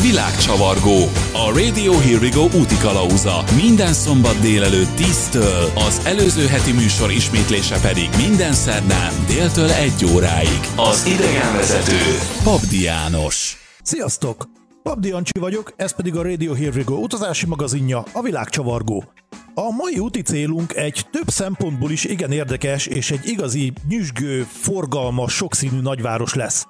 Világcsavargó. A Radio Here We Go úti kalauza. Minden szombat délelőtt 10-től, az előző heti műsor ismétlése pedig minden szerdán déltől 1 óráig. Az idegenvezető Pabdi János. Sziasztok! Pabdi Jancsi vagyok, ez pedig a Radio Here We Go utazási magazinja, a Világcsavargó. A mai úti célunk egy több szempontból is igen érdekes és egy igazi, nyüzsgő, forgalmas, sokszínű nagyváros lesz.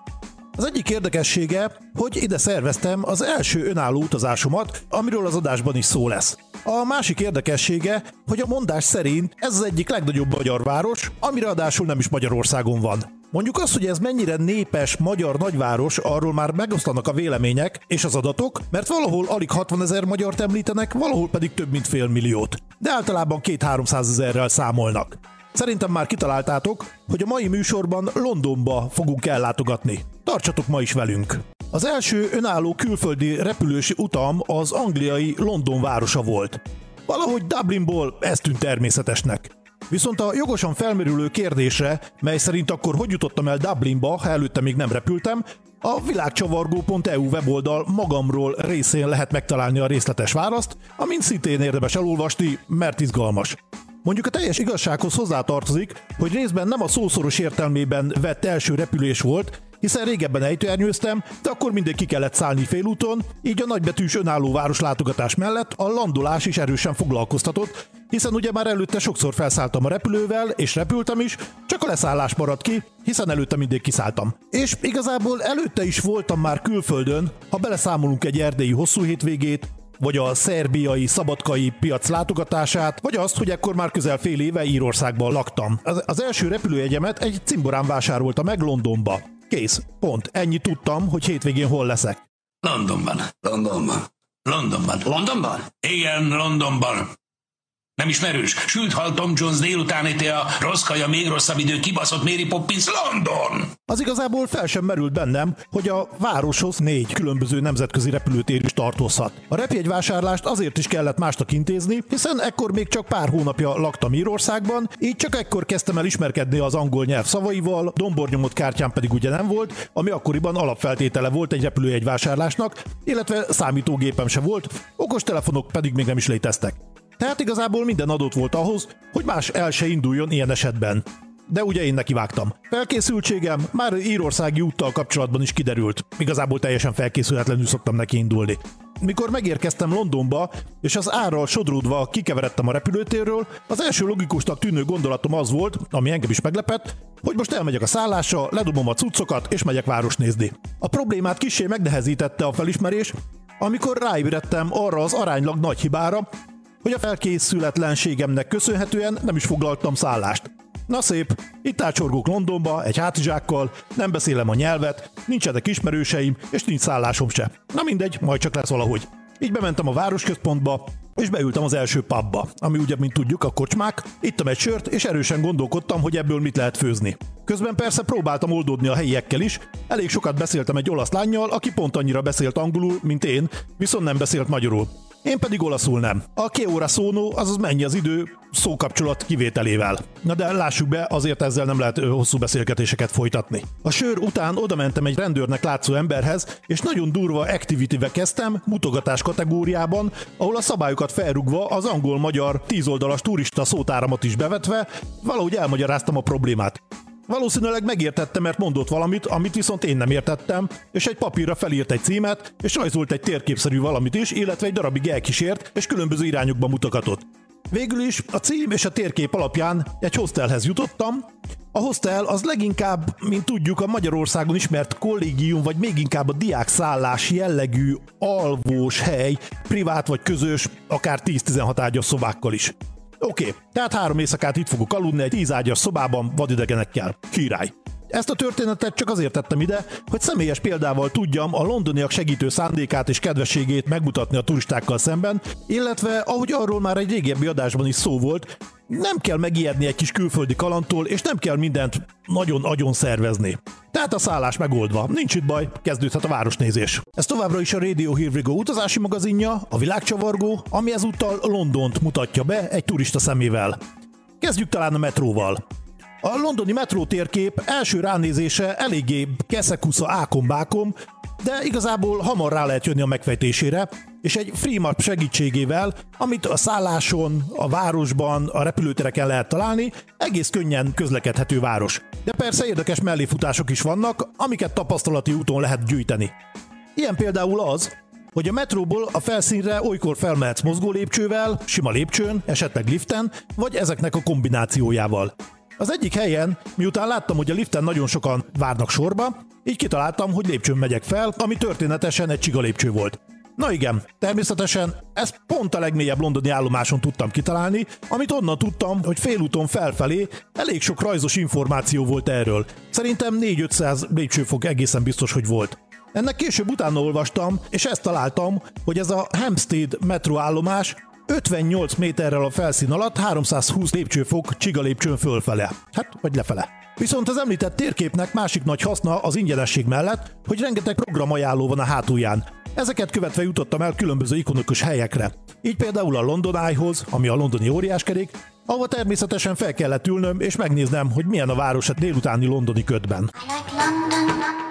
Az egyik érdekessége, hogy ide szerveztem az első önálló utazásomat, amiről az adásban is szó lesz. A másik érdekessége, hogy a mondás szerint ez az egyik legnagyobb magyar város, amire adásul nem is Magyarországon van. Mondjuk azt, hogy ez mennyire népes magyar nagyváros, arról már megosztanak a vélemények és az adatok, mert valahol alig 60 ezer magyart említenek, valahol pedig több mint fél milliót. De általában két-háromszáz ezerrel számolnak. Szerintem már kitaláltátok, hogy a mai műsorban Londonba fogunk ellátogatni. Tartsatok ma is velünk! Az első önálló külföldi repülősi utam az angliai London városa volt. Valahogy Dublinból ez tűnt természetesnek. Viszont a jogosan felmerülő kérdésre, mely szerint akkor hogy jutottam el Dublinba, ha előtte még nem repültem, a világcsavargó.eu weboldal magamról részén lehet megtalálni a részletes választ, amint szintén érdemes elolvasni, mert izgalmas. Mondjuk a teljes igazsághoz hozzátartozik, hogy részben nem a szószoros értelmében vett első repülés volt, hiszen régebben ejtőernyőztem, de akkor mindig ki kellett szállni félúton, így a nagybetűs önálló város látogatás mellett a landolás is erősen foglalkoztatott, hiszen ugye már előtte sokszor felszálltam a repülővel, és repültem is, csak a leszállás maradt ki, hiszen előtte mindig kiszálltam. És igazából előtte is voltam már külföldön, ha beleszámolunk egy erdélyi hosszú hétvégét, vagy a szerbiai szabadkai piac látogatását, vagy azt, hogy ekkor már közel fél éve Írországban laktam. Az, az első repülőjegyemet egy cimborán vásárolta meg Londonba. Kész. Pont. Ennyi tudtam, hogy hétvégén hol leszek. Londonban. Londonban. Londonban. Londonban? Igen, Londonban. Nem ismerős. Sült hal Tom Jones délutáni a rossz kaja, még rosszabb idő, kibaszott Mary Poppins, London! Az igazából fel sem merült bennem, hogy a városhoz négy különböző nemzetközi repülőtér is tartozhat. A repjegyvásárlást azért is kellett másnak intézni, hiszen ekkor még csak pár hónapja laktam Írországban, így csak ekkor kezdtem el ismerkedni az angol nyelv szavaival, dombornyomott kártyám pedig ugye nem volt, ami akkoriban alapfeltétele volt egy repülőjegyvásárlásnak, illetve számítógépem se volt, okostelefonok pedig még nem is léteztek. Tehát igazából minden adott volt ahhoz, hogy más el se induljon ilyen esetben. De ugye én nekivágtam. Felkészültségem már írországi úttal kapcsolatban is kiderült. Igazából teljesen felkészületlenül szoktam neki indulni. Mikor megérkeztem Londonba, és az árral sodródva kikeveredtem a repülőtérről, az első logikusnak tűnő gondolatom az volt, ami engem is meglepett, hogy most elmegyek a szállásra, ledobom a cuccokat, és megyek város nézni. A problémát kisé megnehezítette a felismerés, amikor ráébredtem arra az aránylag nagy hibára, hogy a felkészületlenségemnek köszönhetően nem is foglaltam szállást. Na szép, itt ácsorgok Londonba egy hátizsákkal, nem beszélem a nyelvet, nincsenek ismerőseim, és nincs szállásom se. Na mindegy, majd csak lesz valahogy. Így bementem a városközpontba, és beültem az első pubba, ami ugye, mint tudjuk, a kocsmák. Ittam egy sört, és erősen gondolkodtam, hogy ebből mit lehet főzni. Közben persze próbáltam oldódni a helyiekkel is, elég sokat beszéltem egy olasz lányjal, aki pont annyira beszélt angolul, mint én, viszont nem beszélt magyarul. Én pedig olaszul nem. A ké óra szónó, azaz mennyi az idő szókapcsolat kivételével. Na de lássuk be, azért ezzel nem lehet hosszú beszélgetéseket folytatni. A sör után oda mentem egy rendőrnek látszó emberhez, és nagyon durva activity kezdtem, mutogatás kategóriában, ahol a szabályokat felrugva az angol-magyar tízoldalas turista szótáramat is bevetve, valahogy elmagyaráztam a problémát. Valószínűleg megértette, mert mondott valamit, amit viszont én nem értettem, és egy papírra felírt egy címet, és rajzolt egy térképszerű valamit is, illetve egy darabig elkísért, és különböző irányokba mutogatott. Végül is a cím és a térkép alapján egy hostelhez jutottam. A hostel az leginkább, mint tudjuk, a Magyarországon ismert kollégium, vagy még inkább a diákszállás jellegű alvós hely, privát vagy közös, akár 10-16 ágyas szobákkal is. Oké, okay, tehát három éjszakát itt fogok aludni egy tíz ágyas szobában vadidegenekkel. Király. Ezt a történetet csak azért tettem ide, hogy személyes példával tudjam a londoniak segítő szándékát és kedvességét megmutatni a turistákkal szemben, illetve ahogy arról már egy régebbi adásban is szó volt, nem kell megijedni egy kis külföldi kalantól, és nem kell mindent nagyon agyon szervezni. Tehát a szállás megoldva. Nincs itt baj, kezdődhet a városnézés. Ez továbbra is a Radio Here utazási magazinja, a világcsavargó, ami ezúttal Londont mutatja be egy turista szemével. Kezdjük talán a metróval. A londoni metró térkép első ránézése eléggé keszekusza ákom-bákom, de igazából hamar rá lehet jönni a megfejtésére, és egy FreeMap segítségével, amit a szálláson, a városban, a repülőtereken lehet találni, egész könnyen közlekedhető város. De persze érdekes melléfutások is vannak, amiket tapasztalati úton lehet gyűjteni. Ilyen például az, hogy a metróból a felszínre olykor felmehetsz mozgó lépcsővel, sima lépcsőn, esetleg liften, vagy ezeknek a kombinációjával. Az egyik helyen, miután láttam, hogy a liften nagyon sokan várnak sorba, így kitaláltam, hogy lépcsőn megyek fel, ami történetesen egy csiga lépcső volt. Na igen, természetesen ezt pont a legmélyebb londoni állomáson tudtam kitalálni, amit onnan tudtam, hogy félúton felfelé elég sok rajzos információ volt erről. Szerintem 4-500 lépcsőfok egészen biztos, hogy volt. Ennek később utána olvastam, és ezt találtam, hogy ez a Hampstead metroállomás 58 méterrel a felszín alatt 320 lépcsőfok csiga lépcsőn fölfele. Hát, vagy lefele. Viszont az említett térképnek másik nagy haszna az ingyenesség mellett, hogy rengeteg programajánló van a hátulján. Ezeket követve jutottam el különböző ikonikus helyekre. Így például a London Eye-hoz, ami a londoni óriáskerék, ahova természetesen fel kellett ülnöm és megnéznem, hogy milyen a város a délutáni londoni ködben. I like London.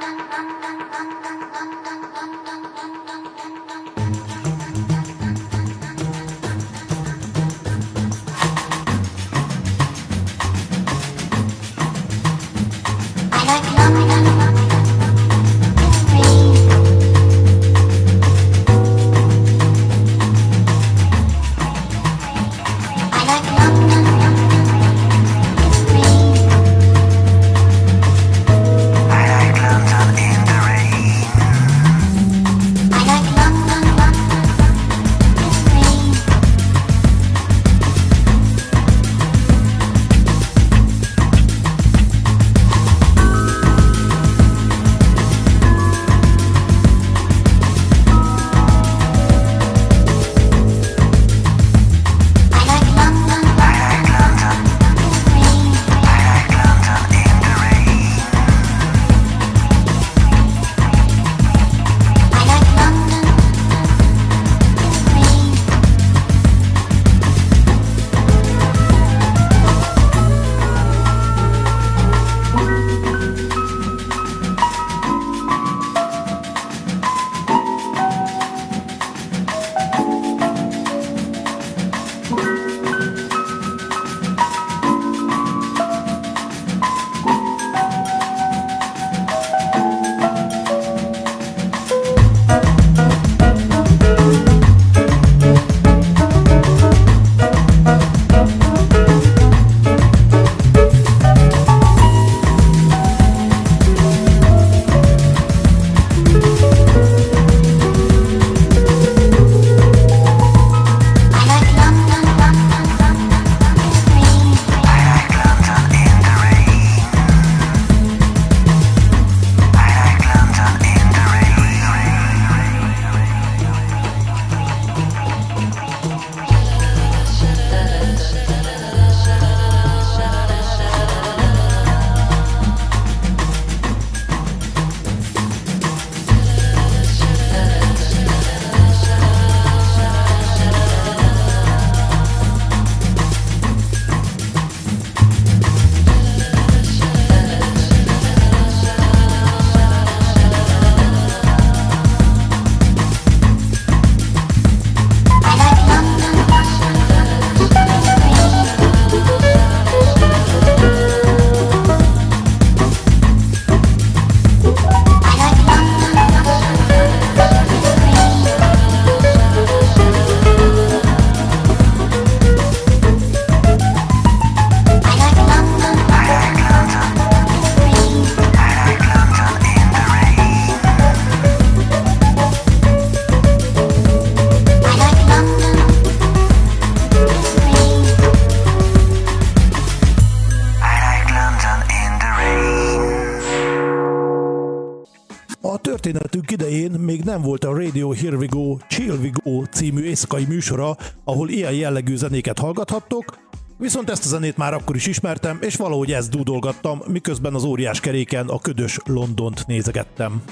Nem volt a Radio Here We Go, Chill We Go című éjszakai műsora, ahol ilyen jellegű zenéket hallgathattok, Viszont ezt a zenét már akkor is ismertem, és valahogy ezt dúdolgattam, miközben az óriás keréken a ködös Londont nézegettem.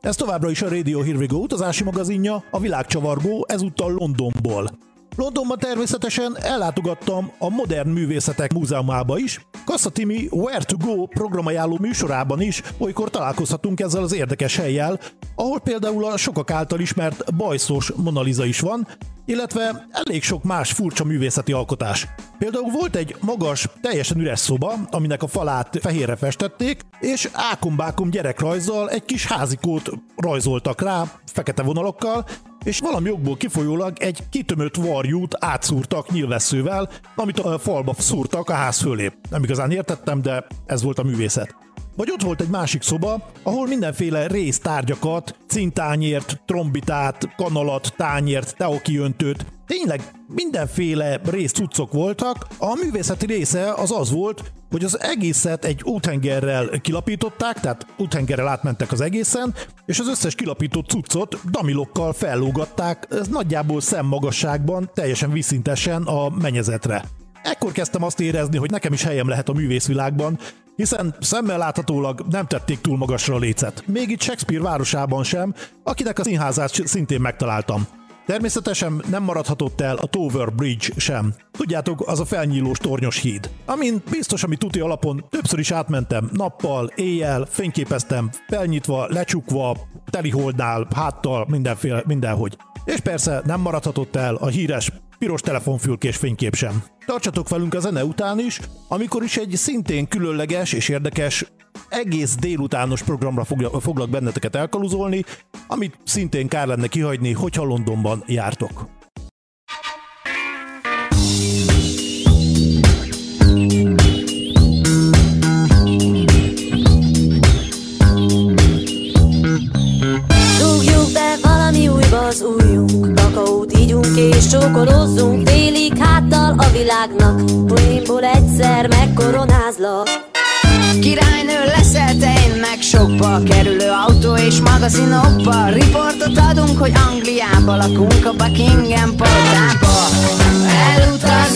Ez továbbra is a Radio Here We Go utazási magazinja, a világcsavargó, ezúttal Londonból. Londonban természetesen ellátogattam a Modern Művészetek Múzeumába is, Kassa Timi Where to Go programajánló műsorában is olykor találkozhatunk ezzel az érdekes helyjel, ahol például a sokak által ismert bajszos Monaliza is van, illetve elég sok más furcsa művészeti alkotás. Például volt egy magas, teljesen üres szoba, aminek a falát fehérre festették, és ákombákom gyerekrajzzal egy kis házikót rajzoltak rá, fekete vonalokkal, és valami jogból kifolyólag egy kitömött varjút átszúrtak nyilvesszővel, amit a falba szúrtak a ház fölé. Nem igazán értettem, de ez volt a művészet. Vagy ott volt egy másik szoba, ahol mindenféle résztárgyakat, cintányért, trombitát, kanalat, tányért, teokiöntőt, tényleg mindenféle részcuccok voltak. A művészeti része az az volt, hogy az egészet egy úthengerrel kilapították, tehát úthengerrel átmentek az egészen, és az összes kilapított cuccot damilokkal fellógatták, ez nagyjából szemmagasságban, teljesen viszintesen a menyezetre. Ekkor kezdtem azt érezni, hogy nekem is helyem lehet a művészvilágban, hiszen szemmel láthatólag nem tették túl magasra a lécet. Még itt Shakespeare városában sem, akinek a színházát szintén megtaláltam. Természetesen nem maradhatott el a Tower Bridge sem. Tudjátok, az a felnyílós tornyos híd. Amin biztos, ami tuti alapon többször is átmentem nappal, éjjel, fényképeztem, felnyitva, lecsukva, teliholdnál, háttal, mindenféle, mindenhogy. És persze nem maradhatott el a híres piros telefonfülkés fénykép sem. Tartsatok velünk a zene után is, amikor is egy szintén különleges és érdekes egész délutános programra foglak benneteket elkaluzolni, amit szintén kár lenne kihagyni, hogyha Londonban jártok. Magazinokba. Riportot adunk, hogy Angliába lakunk A Buckingham palotába Elutazunk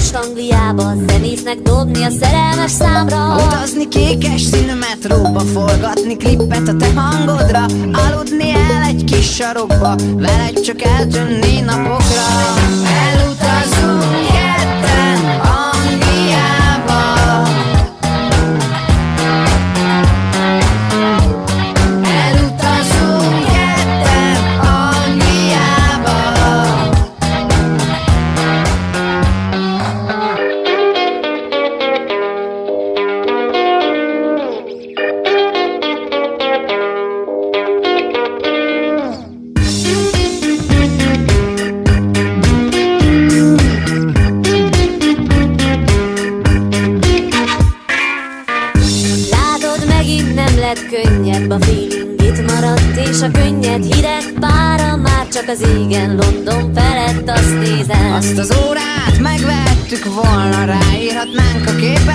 pontos Angliába Zenésznek dobni a szerelmes számra. Utazni kékes színű metróba Forgatni klippet a te hangodra. Aludni el egy kis sarokba Veled csak eltűnni napokra. Elutazunk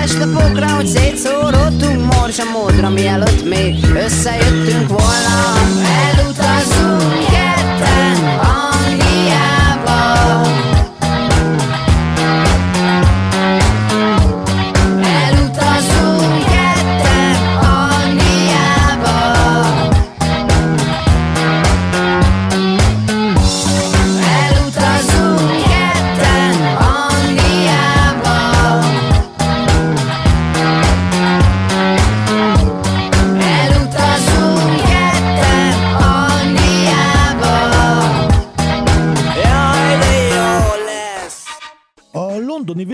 touch the foreground, it's all over.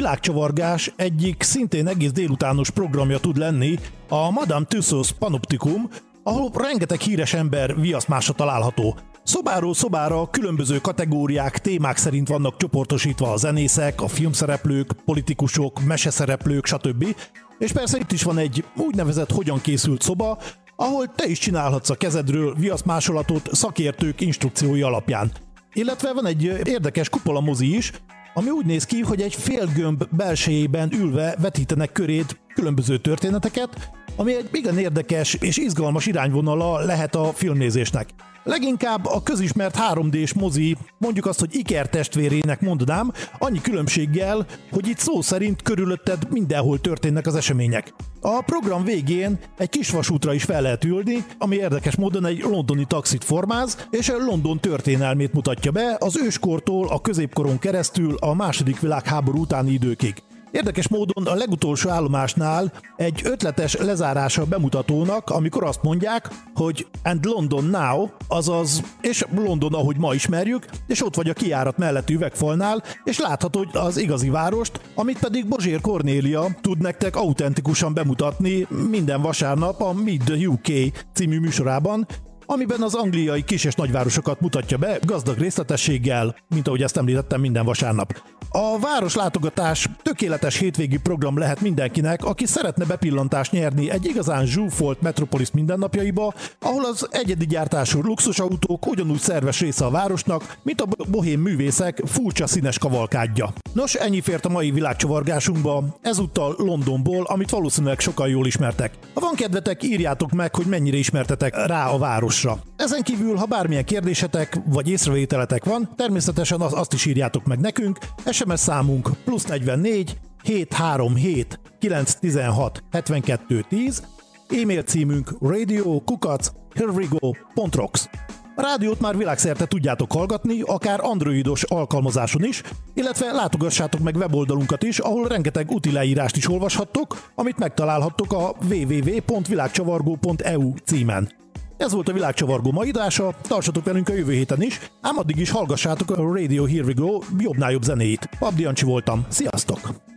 Világcsavargás egyik szintén egész délutános programja tud lenni a Madame Tussauds Panoptikum, ahol rengeteg híres ember viaszmása található. Szobáról szobára különböző kategóriák, témák szerint vannak csoportosítva a zenészek, a filmszereplők, politikusok, meseszereplők, stb. És persze itt is van egy úgynevezett hogyan készült szoba, ahol te is csinálhatsz a kezedről viaszmásolatot szakértők instrukciói alapján. Illetve van egy érdekes kupola mozi is, ami úgy néz ki, hogy egy félgömb belsejében ülve vetítenek körét különböző történeteket, ami egy igen érdekes és izgalmas irányvonala lehet a filmnézésnek. Leginkább a közismert 3D-s mozi, mondjuk azt, hogy Iker testvérének mondanám, annyi különbséggel, hogy itt szó szerint körülötted mindenhol történnek az események. A program végén egy kis vasútra is fel lehet ülni, ami érdekes módon egy londoni taxit formáz, és London történelmét mutatja be az őskortól a középkoron keresztül a második világháború utáni időkig. Érdekes módon a legutolsó állomásnál egy ötletes lezárása bemutatónak, amikor azt mondják, hogy and London now, azaz, és London, ahogy ma ismerjük, és ott vagy a kiárat melletti üvegfalnál, és láthatod az igazi várost, amit pedig Bozsér Kornélia tud nektek autentikusan bemutatni minden vasárnap a Mid the UK című műsorában, amiben az angliai kis- és nagyvárosokat mutatja be gazdag részletességgel, mint ahogy ezt említettem minden vasárnap. A város látogatás tökéletes hétvégi program lehet mindenkinek, aki szeretne bepillantást nyerni egy igazán zsúfolt metropolis mindennapjaiba, ahol az egyedi gyártású luxusautók ugyanúgy szerves része a városnak, mint a bohém művészek furcsa színes kavalkádja. Nos, ennyi fért a mai világcsavargásunkba, ezúttal Londonból, amit valószínűleg sokan jól ismertek. Ha van kedvetek, írjátok meg, hogy mennyire ismertetek rá a városra. Ezen kívül, ha bármilyen kérdésetek vagy észrevételetek van, természetesen az, azt is írjátok meg nekünk. SMS számunk plusz 44 737 916 72 10, e-mail címünk radio kukac hervigo.rocks. A rádiót már világszerte tudjátok hallgatni, akár androidos alkalmazáson is, illetve látogassátok meg weboldalunkat is, ahol rengeteg úti leírást is olvashattok, amit megtalálhattok a www.világcsavargó.eu címen. Ez volt a világcsavargó mai adása, tartsatok velünk a jövő héten is, ám addig is hallgassátok a Radio Here We Go jobbnál jobb zenéit. Pabdi Jancsi voltam, sziasztok!